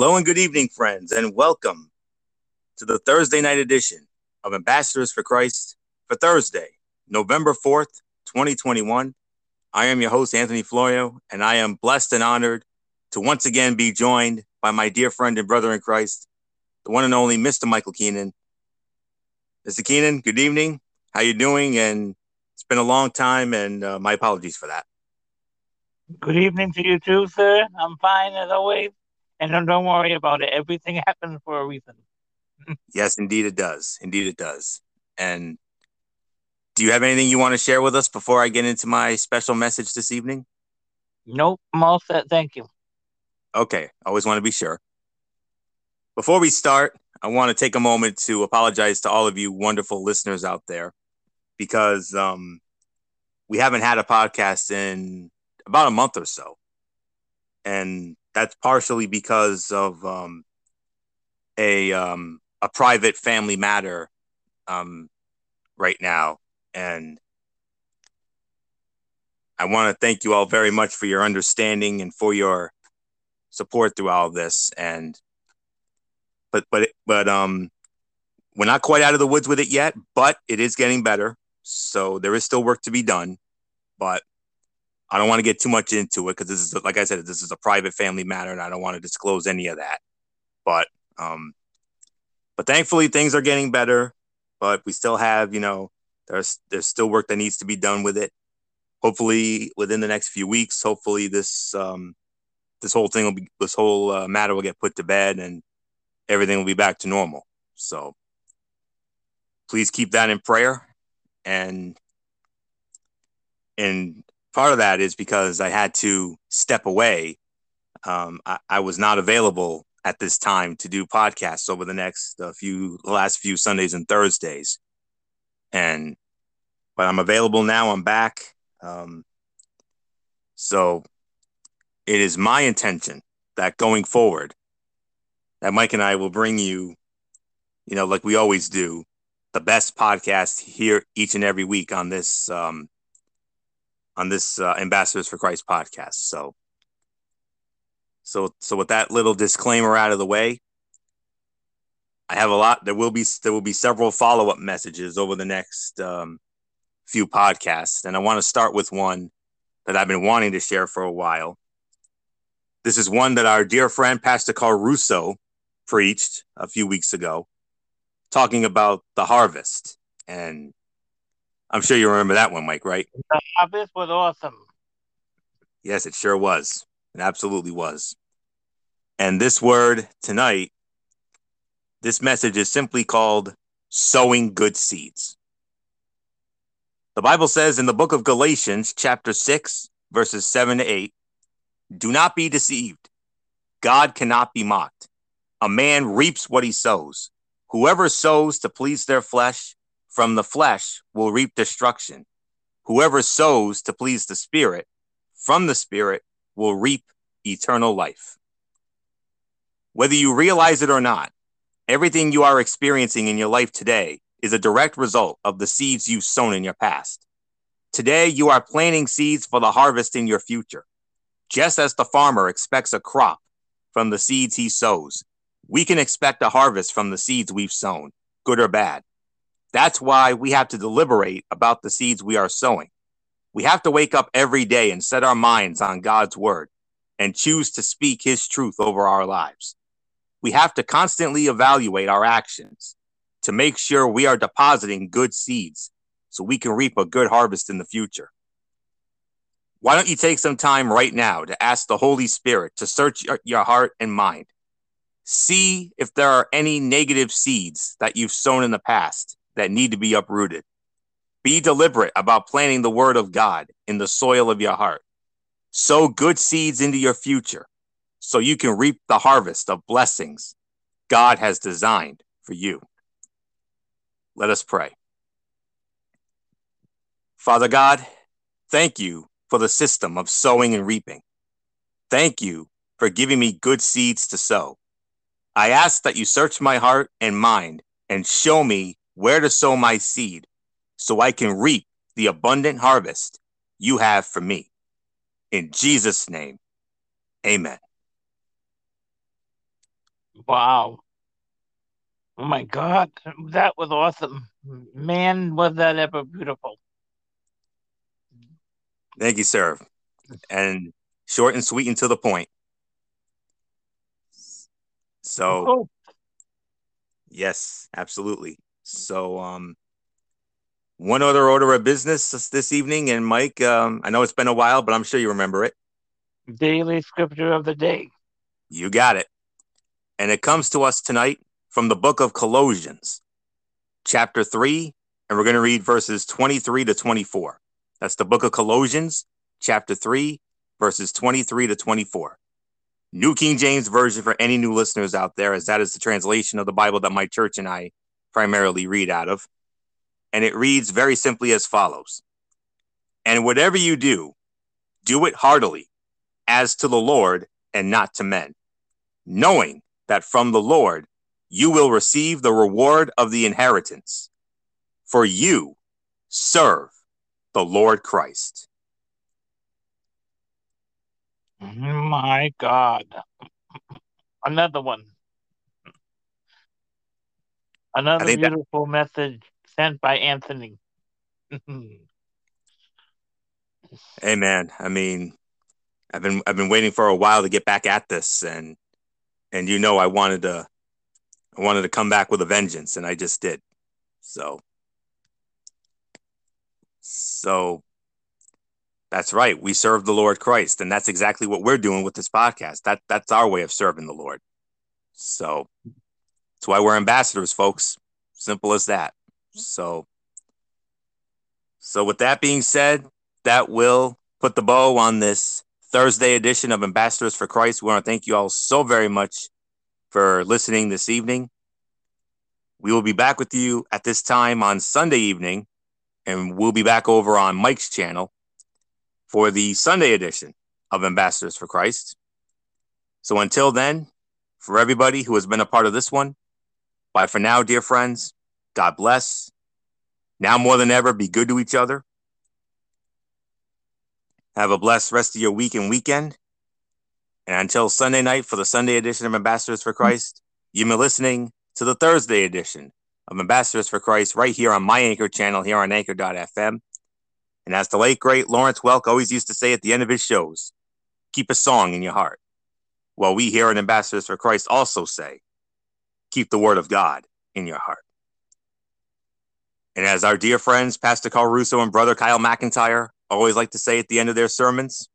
Hello and good evening, friends, and welcome to the Thursday night edition of Ambassadors for Christ for Thursday, November 4th, 2021. I am your host, Anthony Florio, and I am blessed and honored to once again be joined by my dear friend and brother in Christ, the one and only Mr. Michael Keenan. Mr. Keenan, good evening. How you doing? And it's been a long time, and uh, my apologies for that. Good evening to you too, sir. I'm fine as always. And don't, don't worry about it. Everything happens for a reason. yes, indeed it does. Indeed it does. And do you have anything you want to share with us before I get into my special message this evening? Nope, I'm all set. Thank you. Okay, always want to be sure. Before we start, I want to take a moment to apologize to all of you wonderful listeners out there because um, we haven't had a podcast in about a month or so. And that's partially because of um, a um, a private family matter um, right now, and I want to thank you all very much for your understanding and for your support through all this. And but but but um, we're not quite out of the woods with it yet, but it is getting better. So there is still work to be done, but I don't want to get too much into it because this is, like I said, this is a private family matter, and I don't want to disclose any of that. But, um, but thankfully things are getting better. But we still have, you know, there's there's still work that needs to be done with it. Hopefully, within the next few weeks, hopefully this um, this whole thing will be this whole uh, matter will get put to bed and everything will be back to normal. So please keep that in prayer and and part of that is because I had to step away. Um, I, I, was not available at this time to do podcasts over the next uh, few last few Sundays and Thursdays, and but I'm available now. I'm back. Um, so it is my intention that going forward, that Mike and I will bring you, you know, like we always do, the best podcast here each and every week on this um, on this uh, Ambassadors for Christ podcast. So, so, so with that little disclaimer out of the way, I have a lot. There will be there will be several follow up messages over the next um, few podcasts, and I want to start with one that I've been wanting to share for a while. This is one that our dear friend Pastor Carl Russo preached a few weeks ago, talking about the harvest and I'm sure you remember that one, Mike, right? The was awesome. Yes, it sure was. It absolutely was. And this word tonight, this message is simply called sowing good seeds. The Bible says in the book of Galatians, chapter 6, verses 7 to 8, do not be deceived. God cannot be mocked. A man reaps what he sows. Whoever sows to please their flesh from the flesh will reap destruction. Whoever sows to please the Spirit from the Spirit will reap eternal life. Whether you realize it or not, everything you are experiencing in your life today is a direct result of the seeds you've sown in your past. Today, you are planting seeds for the harvest in your future. Just as the farmer expects a crop from the seeds he sows, we can expect a harvest from the seeds we've sown, good or bad. That's why we have to deliberate about the seeds we are sowing. We have to wake up every day and set our minds on God's word and choose to speak his truth over our lives. We have to constantly evaluate our actions to make sure we are depositing good seeds so we can reap a good harvest in the future. Why don't you take some time right now to ask the Holy Spirit to search your heart and mind? See if there are any negative seeds that you've sown in the past that need to be uprooted. Be deliberate about planting the word of God in the soil of your heart. Sow good seeds into your future so you can reap the harvest of blessings God has designed for you. Let us pray. Father God, thank you for the system of sowing and reaping. Thank you for giving me good seeds to sow. I ask that you search my heart and mind and show me where to sow my seed so I can reap the abundant harvest you have for me. In Jesus' name, amen. Wow. Oh my God, that was awesome. Man, was that ever beautiful. Thank you, sir. And short and sweet and to the point. So, Oh, yes, absolutely. So, um, one other order of business this- evening, and Mike, um, I know it's been a while, but I'm sure you remember it. daily scripture of the day. You got it. And it comes to us tonight from the book of Colossians, chapter 3, and we're going to read verses 23 to 24. That's the book of Colossians, chapter 3, verses 23 to 24. New King James Version for any new listeners out there, as that is the translation of the Bible that my church and I primarily read out of. And it reads very simply as follows And whatever you do, do it heartily, as to the Lord and not to men, knowing that from the Lord you will receive the reward of the inheritance. For you serve the Lord Christ. My God. Another one. Another think that- beautiful message sent by Anthony. Hey man, I mean, I've been I've been waiting for a while to get back at this, and and you know I wanted to I wanted to come back with a vengeance, and I just did. So so that's right. We serve the Lord Christ, and that's exactly what we're doing with this podcast. That that's our way of serving the Lord. So that's why we're ambassadors, folks. Simple as that. Mm-hmm. So so with that being said, that will put the bow on this Thursday edition of Ambassadors for Christ. We want to thank you all so very much for listening this evening. We will be back with you at this time on Sunday evening, and we'll be back over on Mike's channel for the Sunday edition of Ambassadors for Christ. So until then, for everybody who has been a part of this one, bye for now, dear friends. God bless. Now more than ever, be good to each other. Have a blessed rest of your week and weekend. And until Sunday night for the Sunday edition of Ambassadors for Christ, you've been listening to the Thursday edition of Ambassadors for Christ right here on my Anchor channel here on anchor.fm. And as the late, great Lawrence Welk always used to say at the end of his shows, keep a song in your heart. Well, we here at Ambassadors for Christ also say, keep the word of God in your heart. And as our dear friends, Pastor Carl Russo and Brother Kyle McIntyre, always like to say at the end of their sermons,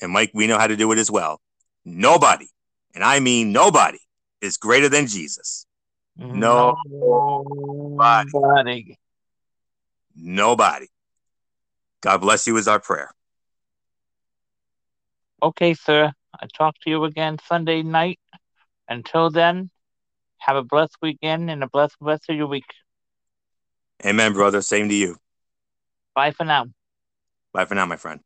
and Mike, we know how to do it as well. Nobody, and I mean nobody, is greater than Jesus. No. Nobody. Nobody. God bless you is our prayer. Okay, sir. I'll talk to you again Sunday night. Until then, have a blessed weekend and a blessed rest of your week. Amen, brother. Same to you. Bye for now. Bye for now, my friend.